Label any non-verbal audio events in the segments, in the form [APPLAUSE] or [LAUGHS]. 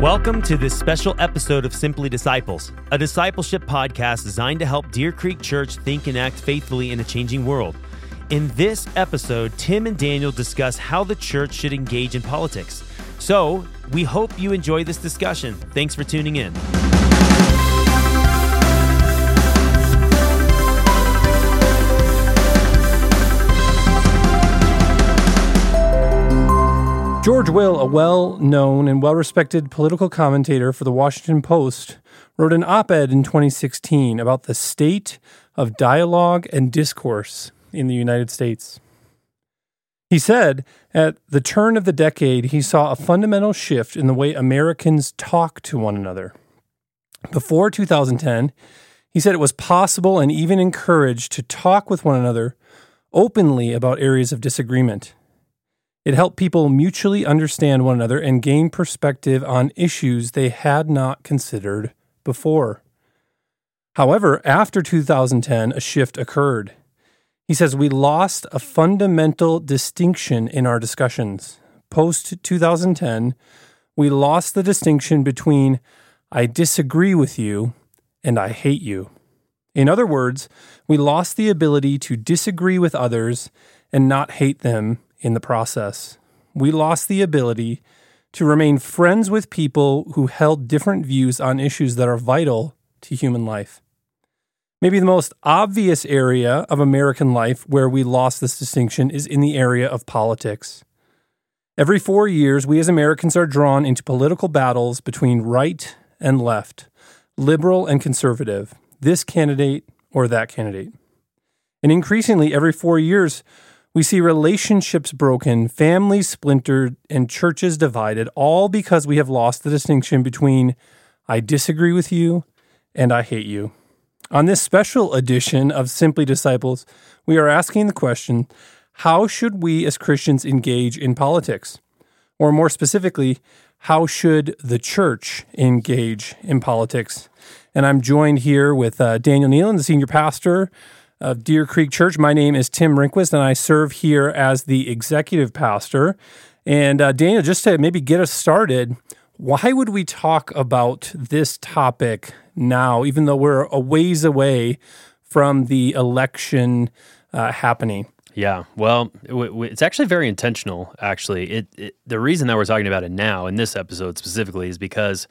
Welcome to this special episode of Simply Disciples, a discipleship podcast designed to help Deer Creek Church think and act faithfully in a changing world. In this episode, Tim and Daniel discuss how the church should engage in politics. So, we hope you enjoy this discussion. Thanks for tuning in. George Will, a well known and well respected political commentator for the Washington Post, wrote an op ed in 2016 about the state of dialogue and discourse in the United States. He said at the turn of the decade, he saw a fundamental shift in the way Americans talk to one another. Before 2010, he said it was possible and even encouraged to talk with one another openly about areas of disagreement. It helped people mutually understand one another and gain perspective on issues they had not considered before. However, after 2010, a shift occurred. He says we lost a fundamental distinction in our discussions. Post 2010, we lost the distinction between I disagree with you and I hate you. In other words, we lost the ability to disagree with others and not hate them in the process. We lost the ability to remain friends with people who held different views on issues that are vital to human life. Maybe the most obvious area of American life where we lost this distinction is in the area of politics. Every four years, we as Americans are drawn into political battles between right and left, liberal and conservative, this candidate or that candidate. And increasingly, every four years, we see relationships broken, families splintered, and churches divided, all because we have lost the distinction between I disagree with you and I hate you. On this special edition of Simply Disciples, we are asking the question how should we as Christians engage in politics? Or more specifically, how should the church engage in politics? And I'm joined here with uh, Daniel Nealon, the senior pastor of Deer Creek Church. My name is Tim Rinquist, and I serve here as the executive pastor. And uh, Daniel, just to maybe get us started, why would we talk about this topic now, even though we're a ways away from the election uh, happening? Yeah, well, it's actually very intentional. Actually, it, it, the reason that we're talking about it now in this episode specifically is because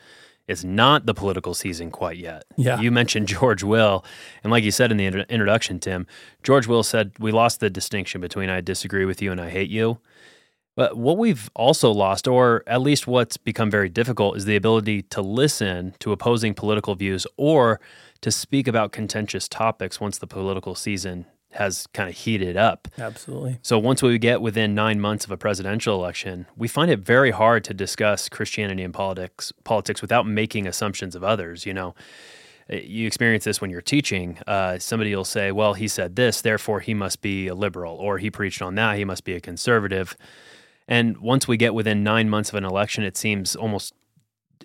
it's not the political season quite yet. Yeah. You mentioned [LAUGHS] George Will. And like you said in the introduction, Tim, George Will said, We lost the distinction between I disagree with you and I hate you. But what we've also lost, or at least what's become very difficult, is the ability to listen to opposing political views or to speak about contentious topics once the political season has kind of heated up. Absolutely. So once we get within nine months of a presidential election, we find it very hard to discuss Christianity and politics politics without making assumptions of others. You know, eh, you experience this when you're teaching. Uh, somebody will say, "Well, he said this, therefore he must be a liberal," or "He preached on that, he must be a conservative." And once we get within nine months of an election, it seems almost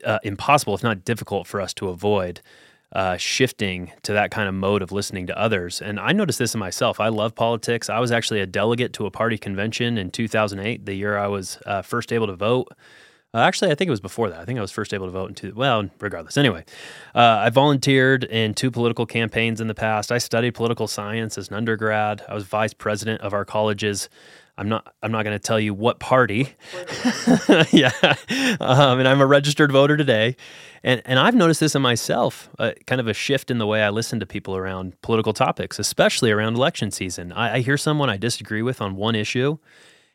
uh, impossible, if not difficult, for us to avoid uh, shifting to that kind of mode of listening to others. And I noticed this in myself. I love politics. I was actually a delegate to a party convention in 2008, the year I was uh, first able to vote. Uh, actually, I think it was before that. I think I was first able to vote in two. Well, regardless. Anyway, uh, I volunteered in two political campaigns in the past. I studied political science as an undergrad. I was vice president of our college's I'm not. I'm not going to tell you what party. [LAUGHS] yeah, um, and I'm a registered voter today, and and I've noticed this in myself, uh, kind of a shift in the way I listen to people around political topics, especially around election season. I, I hear someone I disagree with on one issue,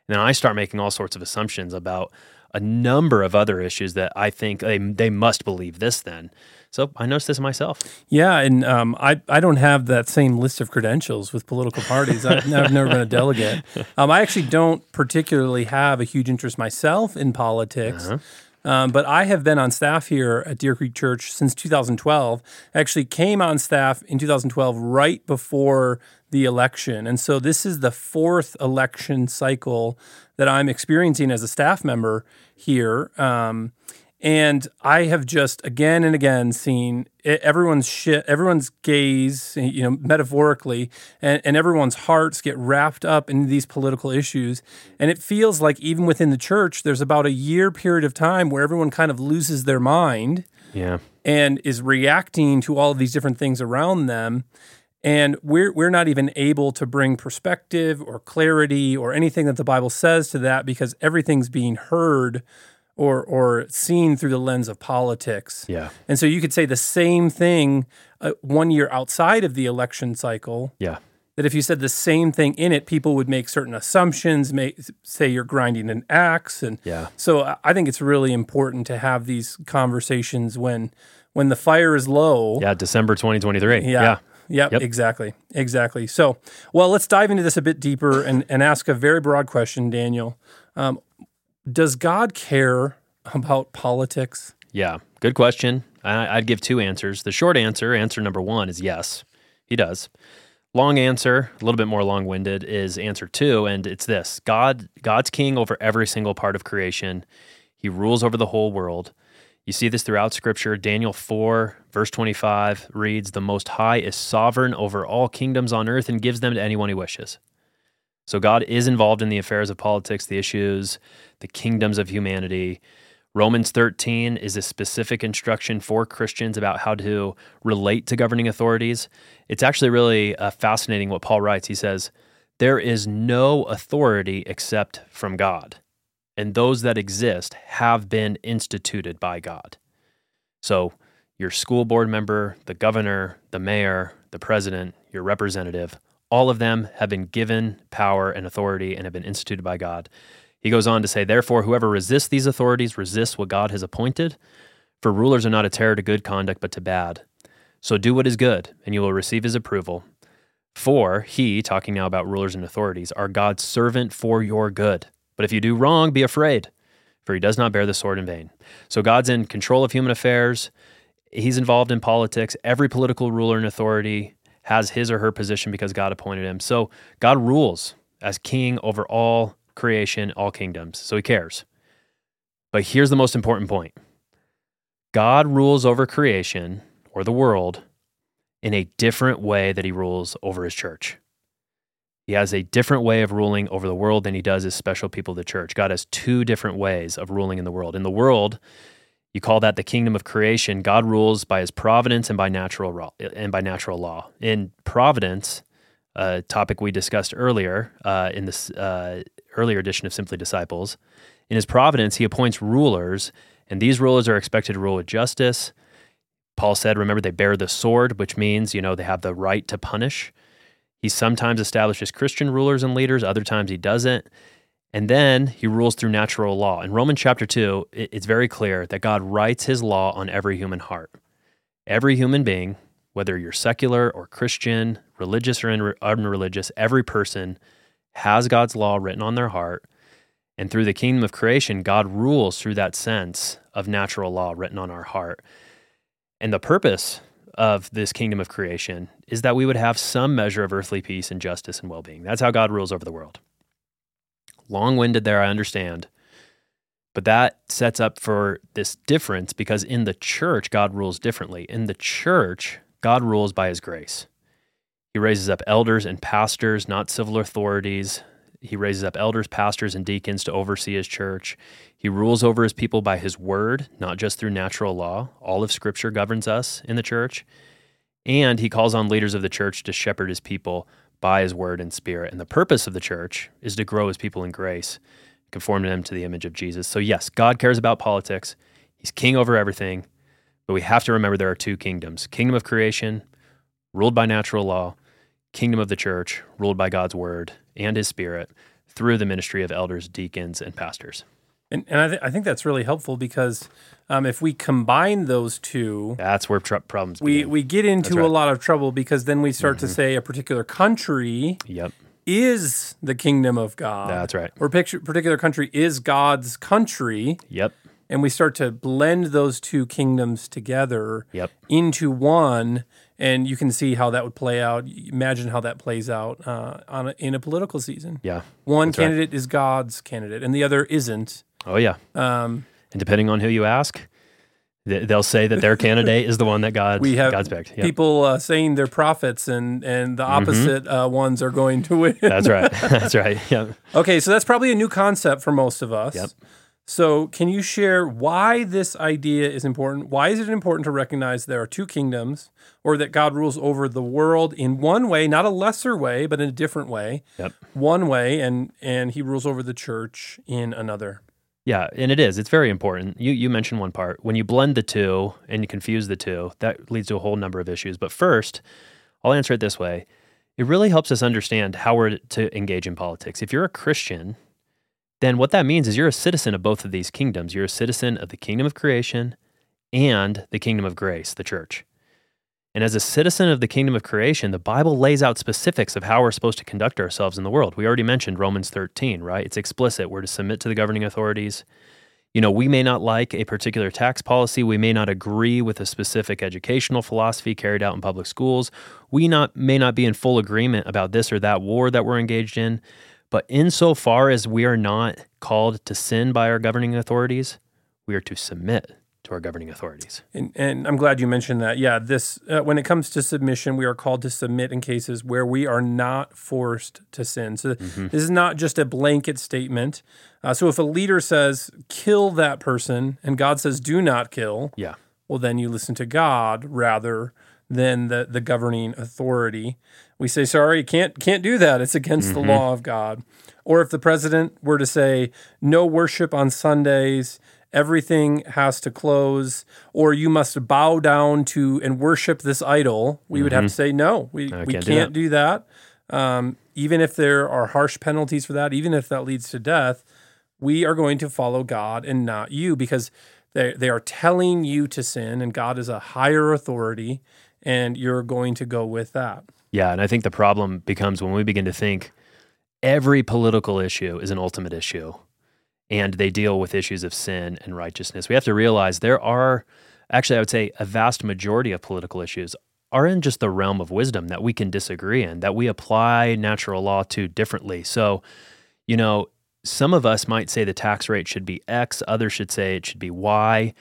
and then I start making all sorts of assumptions about a number of other issues that I think they they must believe this then. So I noticed this myself. Yeah, and um, I I don't have that same list of credentials with political parties. I've, I've never been a delegate. [LAUGHS] Um, I actually don't particularly have a huge interest myself in politics. Uh-huh. Um, but I have been on staff here at Deer Creek Church since 2012. Actually, came on staff in 2012 right before the election, and so this is the fourth election cycle that I'm experiencing as a staff member here. Um, And I have just again and again seen everyone's shit, everyone's gaze, you know, metaphorically, and, and everyone's hearts get wrapped up in these political issues. And it feels like even within the church, there's about a year period of time where everyone kind of loses their mind Yeah. and is reacting to all of these different things around them. And we're we're not even able to bring perspective or clarity or anything that the Bible says to that because everything's being heard or or seen through the lens of politics. Yeah. And so you could say the same thing uh, one year outside of the election cycle. Yeah. That if you said the same thing in it, people would make certain assumptions, make, say you're grinding an axe, and Yeah. so I- I think it's really important to have these conversations when when the fire is low. Yeah. December 2023. Yeah. Yeah. Yep, Yep. exactly. Exactly. So, well, let's dive into this a bit deeper and, and ask a very broad question, Daniel. Um, does God care about politics? Yeah, good question. I, I'd give two answers. The short answer, answer number one, is yes, he does. Long answer, a little bit more long-winded, is answer two, and it's this: God, God's king over every single part of creation. He rules over the whole world. You see this throughout Scripture. Daniel four verse twenty-five reads, "The Most High is sovereign over all kingdoms on earth and gives them to anyone he wishes." So God is involved in the affairs of politics, the issues, the kingdoms of humanity. Romans 13 is a specific instruction for Christians about how to relate to governing authorities. It's actually really uh, fascinating what Paul writes. He says, There is no authority except from God, and those that exist have been instituted by God. So, your school board member, the governor, the mayor, the president, your representative, all of them have been given power and authority and have been instituted by God. He goes on to say, Therefore, whoever resists these authorities resists what God has appointed. For rulers are not a terror to good conduct, but to bad. So do what is good, and you will receive his approval. For he, talking now about rulers and authorities, are God's servant for your good. But if you do wrong, be afraid, for he does not bear the sword in vain. So God's in control of human affairs. He's involved in politics. Every political ruler and authority has his or her position because God appointed him. So God rules as king over all creation, all kingdoms. So he cares. But here's the most important point God rules over creation or the world in a different way that he rules over his church. He has a different way of ruling over the world than he does his special people, the church. God has two different ways of ruling in the world. In the world, you call that the kingdom of creation. God rules by his providence and by natural law, and by natural law. In providence, a topic we discussed earlier uh, in this uh, earlier edition of Simply Disciples, in his providence, he appoints rulers, and these rulers are expected to rule with justice. Paul said, remember, they bear the sword, which means, you know, they have the right to punish. He sometimes establishes Christian rulers and leaders, other times he doesn't. And then he rules through natural law. In Romans chapter 2, it's very clear that God writes his law on every human heart. Every human being, whether you're secular or Christian, religious or unreligious, every person has God's law written on their heart. And through the kingdom of creation, God rules through that sense of natural law written on our heart. And the purpose of this kingdom of creation is that we would have some measure of earthly peace and justice and well being. That's how God rules over the world. Long winded there, I understand. But that sets up for this difference because in the church, God rules differently. In the church, God rules by his grace. He raises up elders and pastors, not civil authorities. He raises up elders, pastors, and deacons to oversee his church. He rules over his people by his word, not just through natural law. All of Scripture governs us in the church. And he calls on leaders of the church to shepherd his people by his word and spirit. And the purpose of the church is to grow his people in grace, conform them to the image of Jesus. So, yes, God cares about politics. He's king over everything. But we have to remember there are two kingdoms kingdom of creation, ruled by natural law, kingdom of the church, ruled by God's word and his spirit through the ministry of elders, deacons, and pastors. And, and I, th- I think that's really helpful because um, if we combine those two, That's where tr- problems we, begin. we get into right. a lot of trouble because then we start to say a particular country yep, is the kingdom of God. that's right. Or picture, particular country is God's country. Yep, And we start to blend those two kingdoms together yep, into one. And you can see how that would play out. Imagine how that plays out uh, on a, in a political season. yeah. One right. candidate is God's candidate, and the other isn't. Oh, yeah. Um, And depending on who you ask, They'll say that their [LAUGHS] candidate is the one that God we have God's picked. Yep. people uh, saying they're prophets, and and the opposite uh, ones are going to win. That's right. [LAUGHS] [LAUGHS] That's right. Yeah. Okay, so that's probably a new concept for most of us. Yep. So, can you share why this idea is important? Why is it important to recognize there are two kingdoms, or that God rules over the world in one way, not a lesser way, but in a different way? Yep. One way, and and He rules over the church in another. Yeah, and it is. It's very important. You you mentioned one part. When you blend the two and you confuse the two, that leads to a whole number of issues. But first, I'll answer it this way. It really helps us understand how we're to engage in politics. If you're a Christian, then what that means is you're a citizen of both of these kingdoms. You're a citizen of the kingdom of creation and the kingdom of grace, the church. And as a citizen of the kingdom of creation, the Bible lays out specifics of how we're supposed to conduct ourselves in the world. We already mentioned Romans 13, right? It's explicit. We're to submit to the governing authorities. You know, we may not like a particular tax policy. We may not agree with a specific educational philosophy carried out in public schools. We not, may not be in full agreement about this or that war that we're engaged in. But insofar as we are not called to sin by our governing authorities, we are to submit to our governing authorities. And, and I'm glad you mentioned that. Yeah, this uh, when it comes to submission, we are called to submit in cases where we are not forced to sin. So mm-hmm. this is not just a blanket statement. Uh, so if a leader says kill that person and God says do not kill, yeah, well then you listen to God rather than the the governing authority. We say sorry, can't can't do that. It's against mm-hmm. the law of God. Or if the president were to say no worship on Sundays, everything has to close, or you must bow down to and worship this idol, we mm-hmm. would have to mm-hmm. say no. We we can't, can't do that. Do that. Um, even if there are harsh penalties for that, even if that leads to death, we are going to follow God and not you because they they are telling you to sin, and God is a higher authority and you're going to go with that. Yeah, and I think the problem becomes when we begin to think every political issue is an ultimate issue and they deal with issues of sin and righteousness. We have to realize there are actually I would say a vast majority of political issues are in just the realm of wisdom that we can disagree in, that we apply natural law to differently. So, you know, some of us might say the tax rate should be X, others should say it should be Y.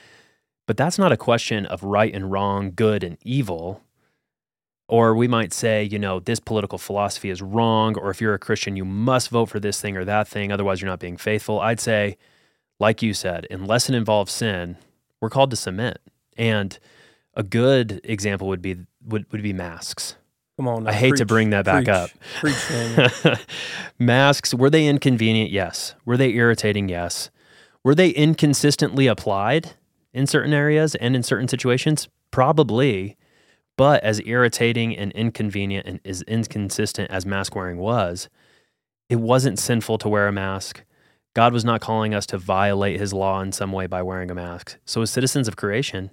But that's not a question of right and wrong, good and evil. Or we might say, you know, this political philosophy is wrong, or if you're a Christian, you must vote for this thing or that thing, otherwise you're not being faithful. I'd say, like you said, unless it involves sin, we're called to submit. And a good example would be would, would be masks. Come on. Now, I hate preach, to bring that back preach, up. Preach, [LAUGHS] masks, were they inconvenient? Yes. Were they irritating? Yes. Were they inconsistently applied? in certain areas and in certain situations? Probably. But as irritating and inconvenient and as inconsistent as mask wearing was, it wasn't sinful to wear a mask. God was not calling us to violate his law in some way by wearing a mask. So, as citizens of creation,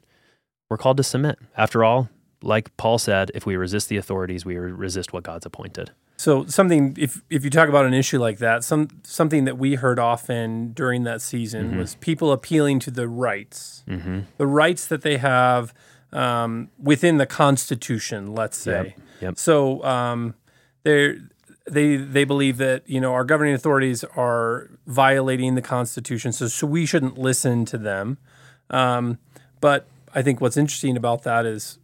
we're called to submit. After all, like Paul said, if we resist the authorities, we resist what God's appointed. So something if if you talk about an issue like that, some something that we heard often during that season mm-hmm. was people appealing to the rights, mm-hmm. the rights that they have um, within the Constitution. Let's say. Yep. Yep. So um, they they they believe that you know our governing authorities are violating the Constitution, so so we shouldn't listen to them. Um, but I think what's interesting about that is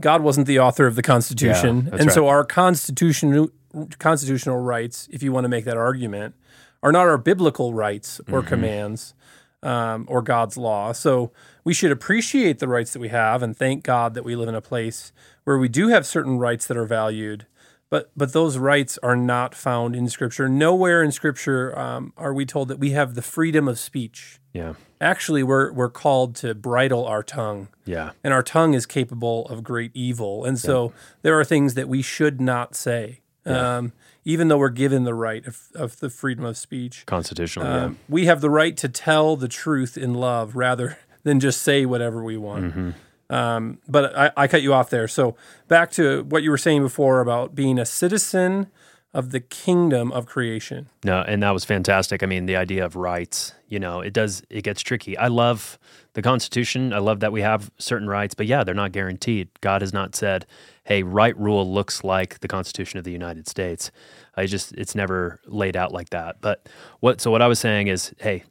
God wasn't the author of the Constitution, yeah, and right. so our constitutional constitutional rights, if you want to make that argument, are not our biblical rights or mm-hmm. commands um, or God's law. So we should appreciate the rights that we have and thank God that we live in a place where we do have certain rights that are valued. But but those rights are not found in Scripture. Nowhere in Scripture um, are we told that we have the freedom of speech. Yeah actually we're we're called to bridle our tongue. Yeah. And our tongue is capable of great evil. And so yeah. there are things that we should not say. Yeah. Um, even though we're given the right of, of the freedom of speech. Constitutionally, um, yeah. We have the right to tell the truth in love rather [LAUGHS] than just say whatever we want. Mm-hmm. Um, but I, I cut you off there. So back to what you were saying before about being a citizen of the kingdom of creation. No, and that was fantastic. I mean, the idea of rights, you know, it does it gets tricky. I love the Constitution. I love that we have certain rights, but yeah, they're not guaranteed. God has not said, "Hey, right rule looks like the Constitution of the United States." I just it's never laid out like that. But what so what I was saying is, hey,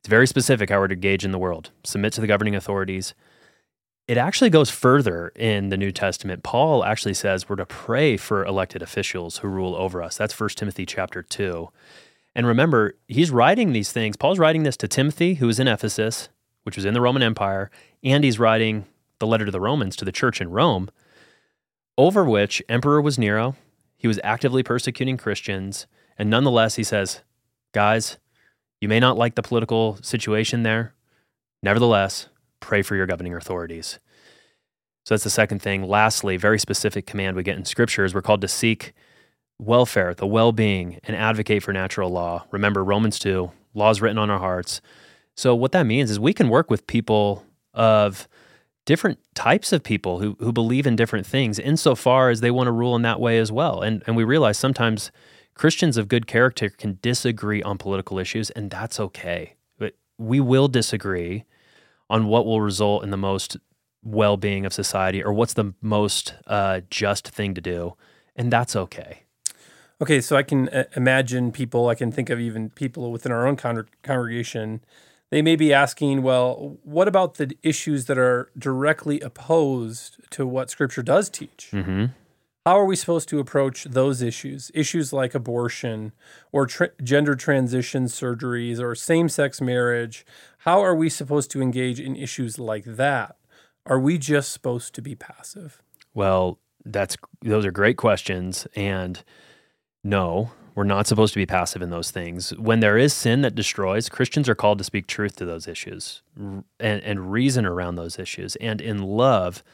it's very specific how we're to engage in the world. Submit to the governing authorities. It actually goes further in the New Testament. Paul actually says we're to pray for elected officials who rule over us. That's 1 Timothy chapter 2. And remember, he's writing these things. Paul's writing this to Timothy, who was in Ephesus, which was in the Roman Empire, and he's writing the letter to the Romans to the church in Rome, over which emperor was Nero. He was actively persecuting Christians, and nonetheless he says, "Guys, you may not like the political situation there. Nevertheless, pray for your governing authorities." So that's the second thing. Lastly, very specific command we get in scripture is we're called to seek welfare, the well being, and advocate for natural law. Remember, Romans 2, laws written on our hearts. So, what that means is we can work with people of different types of people who, who believe in different things insofar as they want to rule in that way as well. And, and we realize sometimes Christians of good character can disagree on political issues, and that's okay. But we will disagree on what will result in the most well being of society or what's the most uh, just thing to do, and that's okay. Okay, so I can uh, imagine people, I can think of even people within our own con- congregation. They may be asking, well, what about the issues that are directly opposed to what Scripture does teach? Mm-hmm. How are we supposed to approach those issues? Issues like abortion or tra- gender transition surgeries or same sex marriage. How are we supposed to engage in issues like that? Are we just supposed to be passive? Well, that's those are great questions and no, we're not supposed to be passive in those things. When there is sin that destroys, Christians are called to speak truth to those issues and, and reason around those issues. And in love,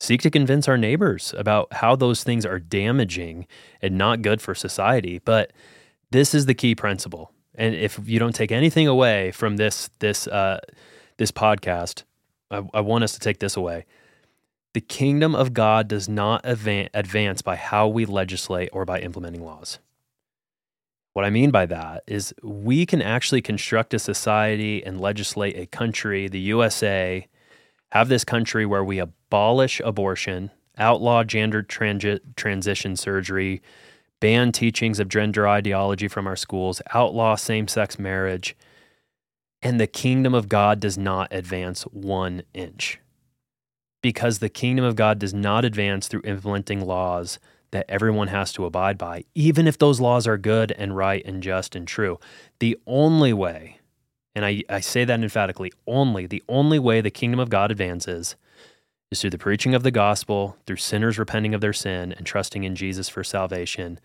seek to convince our neighbors about how those things are damaging and not good for society. But this is the key principle. And if you don't take anything away from this this uh, this podcast, I, I want us to take this away. The kingdom of God does not advance by how we legislate or by implementing laws. What I mean by that is we can actually construct a society and legislate a country, the USA, have this country where we abolish abortion, outlaw gender transi- transition surgery, ban teachings of gender ideology from our schools, outlaw same sex marriage, and the kingdom of God does not advance one inch because the kingdom of God does not advance through implementing laws that everyone has to abide by, even if those laws are good and right and just and true. The only way, and I, I say that emphatically, only, the only way the kingdom of God advances is through the preaching of the gospel, through sinners repenting of their sin and trusting in Jesus for salvation.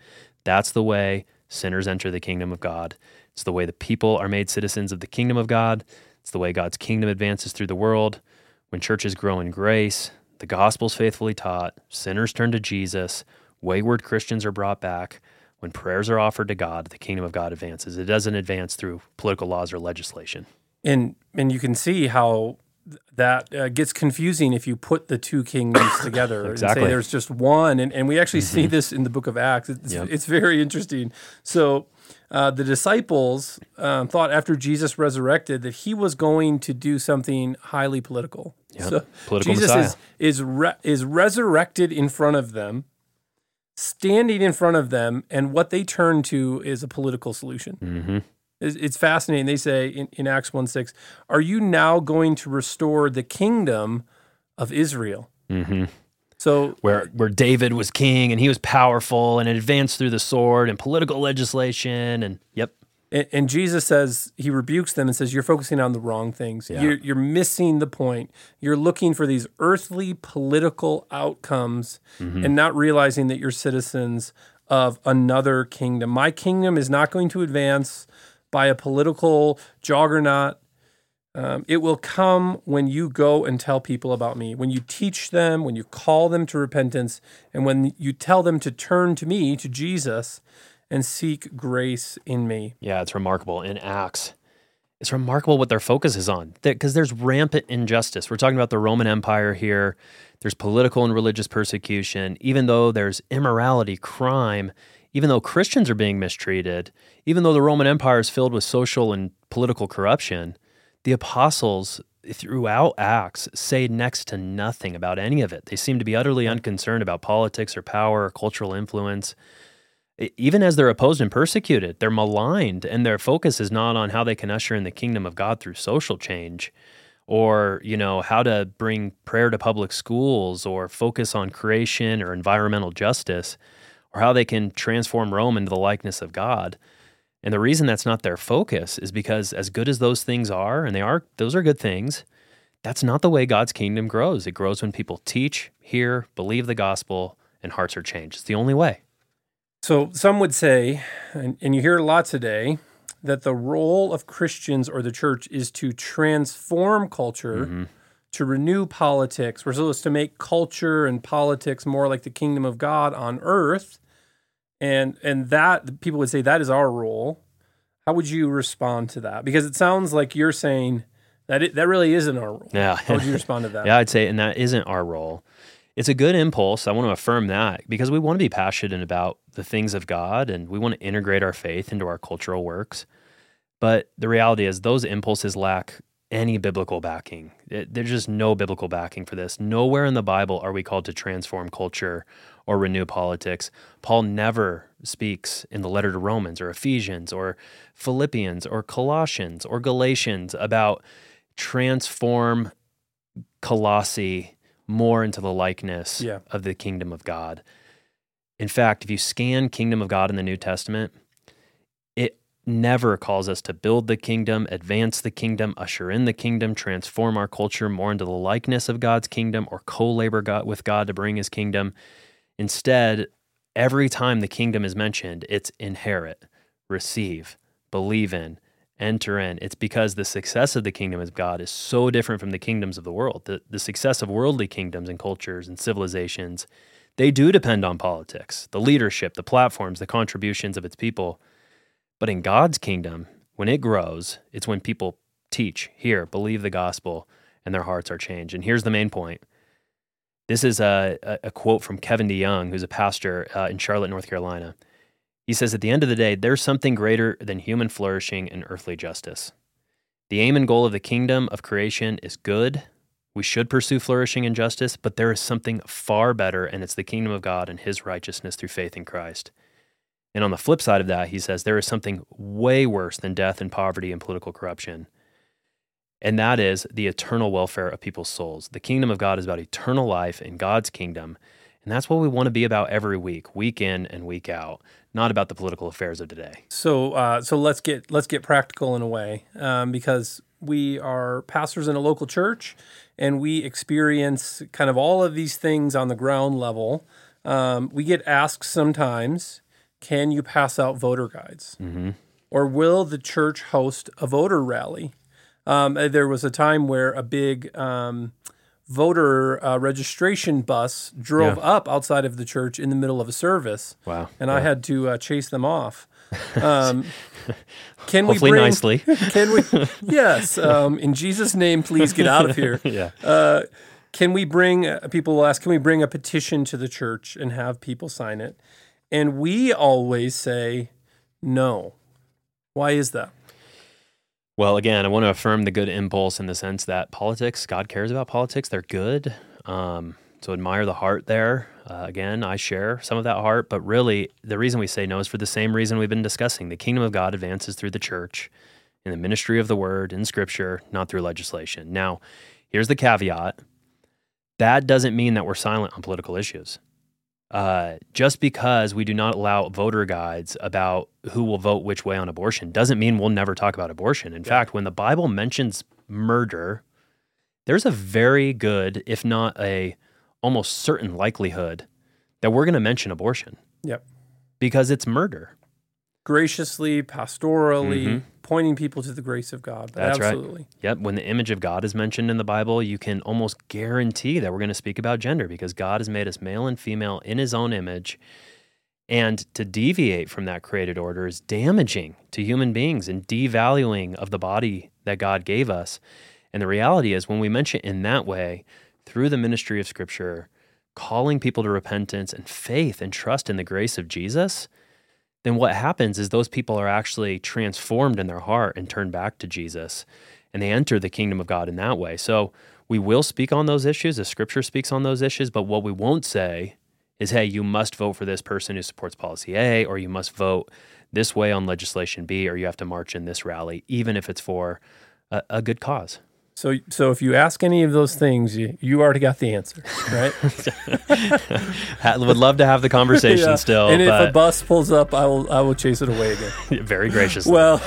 That's the way sinners enter the kingdom of God. It's the way the people are made citizens of the kingdom of God. It's the way God's kingdom advances through the world. When churches grow in grace, the gospel's faithfully taught, sinners turn to Jesus, wayward Christians are brought back. When prayers are offered to God, the kingdom of God advances. It doesn't advance through political laws or legislation. And and you can see how that uh, gets confusing if you put the two kingdoms [COUGHS] together exactly. and say there's just one. And, and we actually mm-hmm. see this in the book of Acts. It's, yep. it's very interesting. So uh, the disciples um, thought after Jesus resurrected that he was going to do something highly political. Yep. So political Jesus Messiah. is is re- is resurrected in front of them, standing in front of them, and what they turn to is a political solution. Mm-hmm. It's, it's, fascinating. They say in, in Acts one six, "Are you now going to restore the kingdom of Israel?" Mm-hmm. So where where David was king and he was powerful and advanced through the sword and political legislation and yep. And, and Jesus says he rebukes them and says you're focusing on the wrong things. Yeah. You're, you're missing the point. You're looking for these earthly political outcomes mm-hmm. and not realizing that you're citizens of another kingdom. My kingdom is not going to advance by a political juggernaut um, it will come when you go and tell people about me, when you teach them, when you call them to repentance, and when you tell them to turn to me, to Jesus, and seek grace in me. Yeah, it's remarkable. In Acts, it's remarkable what their focus is on because there's rampant injustice. We're talking about the Roman Empire here. There's political and religious persecution, even though there's immorality, crime, even though Christians are being mistreated, even though the Roman Empire is filled with social and political corruption the apostles throughout Acts say next to nothing about any of it. They seem to be utterly unconcerned about politics or power or cultural influence. Even as they're opposed and persecuted, they're maligned, and their focus is not on how they can usher in the kingdom of God through social change or you know how to bring prayer to public schools or focus on creation or environmental justice or how they can transform Rome into the likeness of God. And the reason that's not their focus is because as good as those things are and they are those are good things, that's not the way God's kingdom grows. It grows when people teach, hear, believe the gospel and hearts are changed. It's the only way. So some would say and, and you hear a lot today that the role of Christians or the church is to transform culture, mm-hmm. to renew politics. We're supposed to make culture and politics more like the kingdom of God on earth. And and that people would say that is our role. How would you respond to that? Because it sounds like you're saying that it, that really isn't our role. Yeah. How would you respond to that? [LAUGHS] yeah, I'd say, and that isn't our role. It's a good impulse. I want to affirm that because we want to be passionate about the things of God and we want to integrate our faith into our cultural works. But the reality is, those impulses lack any biblical backing. It, there's just no biblical backing for this. Nowhere in the Bible are we called to transform culture or renew politics. Paul never speaks in the letter to Romans or Ephesians or Philippians or Colossians or Galatians about transform Colossae more into the likeness yeah. of the kingdom of God. In fact, if you scan kingdom of God in the New Testament, it never calls us to build the kingdom, advance the kingdom, usher in the kingdom, transform our culture more into the likeness of God's kingdom, or co labor God, with God to bring his kingdom. Instead, every time the kingdom is mentioned, it's inherit, receive, believe in, enter in. It's because the success of the kingdom of God is so different from the kingdoms of the world. The, the success of worldly kingdoms and cultures and civilizations, they do depend on politics, the leadership, the platforms, the contributions of its people. But in God's kingdom, when it grows, it's when people teach, hear, believe the gospel, and their hearts are changed. And here's the main point this is a, a quote from Kevin DeYoung, who's a pastor uh, in Charlotte, North Carolina. He says, At the end of the day, there's something greater than human flourishing and earthly justice. The aim and goal of the kingdom of creation is good. We should pursue flourishing and justice, but there is something far better, and it's the kingdom of God and his righteousness through faith in Christ. And on the flip side of that, he says there is something way worse than death and poverty and political corruption and that is the eternal welfare of people's souls. The kingdom of God is about eternal life in God's kingdom. And that's what we want to be about every week, week in and week out, not about the political affairs of today. So, uh, so let's get let's get practical in a way, um, because we are pastors in a local church, and we experience kind of all of these things on the ground level. Um, we get asked sometimes, "Can you pass out voter guides?" Mm-hmm. Or will the church host a voter rally? Um, there was a time where a big um, voter uh, registration bus drove yeah. up outside of the church in the middle of a service. Wow! And I had to uh, chase them off. Um, [LAUGHS] can Hopefully we bring, nicely? [LAUGHS] Can we? [LAUGHS] Yes. Um, in Jesus' name, please get out of here. yeah. Uh, can we bring? Uh, people will ask. Can we bring a petition to the church and have people sign it? And we always say no. Why is that? Well, again, I want to affirm the good impulse in the sense that politics, God cares about politics. They're good. Um, so admire the heart there. Uh, again, I share some of that heart, but really the reason we say no is for the same reason we've been discussing. The kingdom of God advances through the church, in the ministry of the word, in scripture, not through legislation. Now, here's the caveat that doesn't mean that we're silent on political issues uh, just because we do not allow voter guides about who will vote which way on abortion doesn't mean we'll never talk about abortion. In yeah. fact, when the Bible mentions murder, there's a very good, if not a almost certain likelihood that we're going to mention abortion. Yep. Because it's murder. Graciously, pastorally, mm-hmm pointing people to the grace of God. That's absolutely. right. Yep. When the image of God is mentioned in the Bible, you can almost guarantee that we're going to speak about gender because God has made us male and female in his own image. And to deviate from that created order is damaging to human beings and devaluing of the body that God gave us. And the reality is, when we mention in that way, through the ministry of Scripture, calling people to repentance and faith and trust in the grace of Jesus, then what happens is those people are actually transformed in their heart and turn back to Jesus and they enter the kingdom of God in that way. So we will speak on those issues, the scripture speaks on those issues, but what we won't say is, hey, you must vote for this person who supports policy A, or you must vote this way on legislation B, or you have to march in this rally, even if it's for a, a good cause. So, so if you ask any of those things, you, you already got the answer, right? [LAUGHS] Would love to have the conversation [LAUGHS] Yeah. still, And if a bus pulls up, I will I will chase it away again. [LAUGHS] very graciously. Well,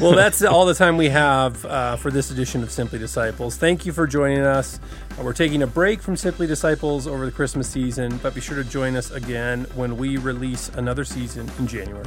well, that's all the time we have uh, for this edition of Simply Disciples. Thank you for joining us. We're taking a break from Simply Disciples over the Christmas season, but be sure to join us again when we release another season in January.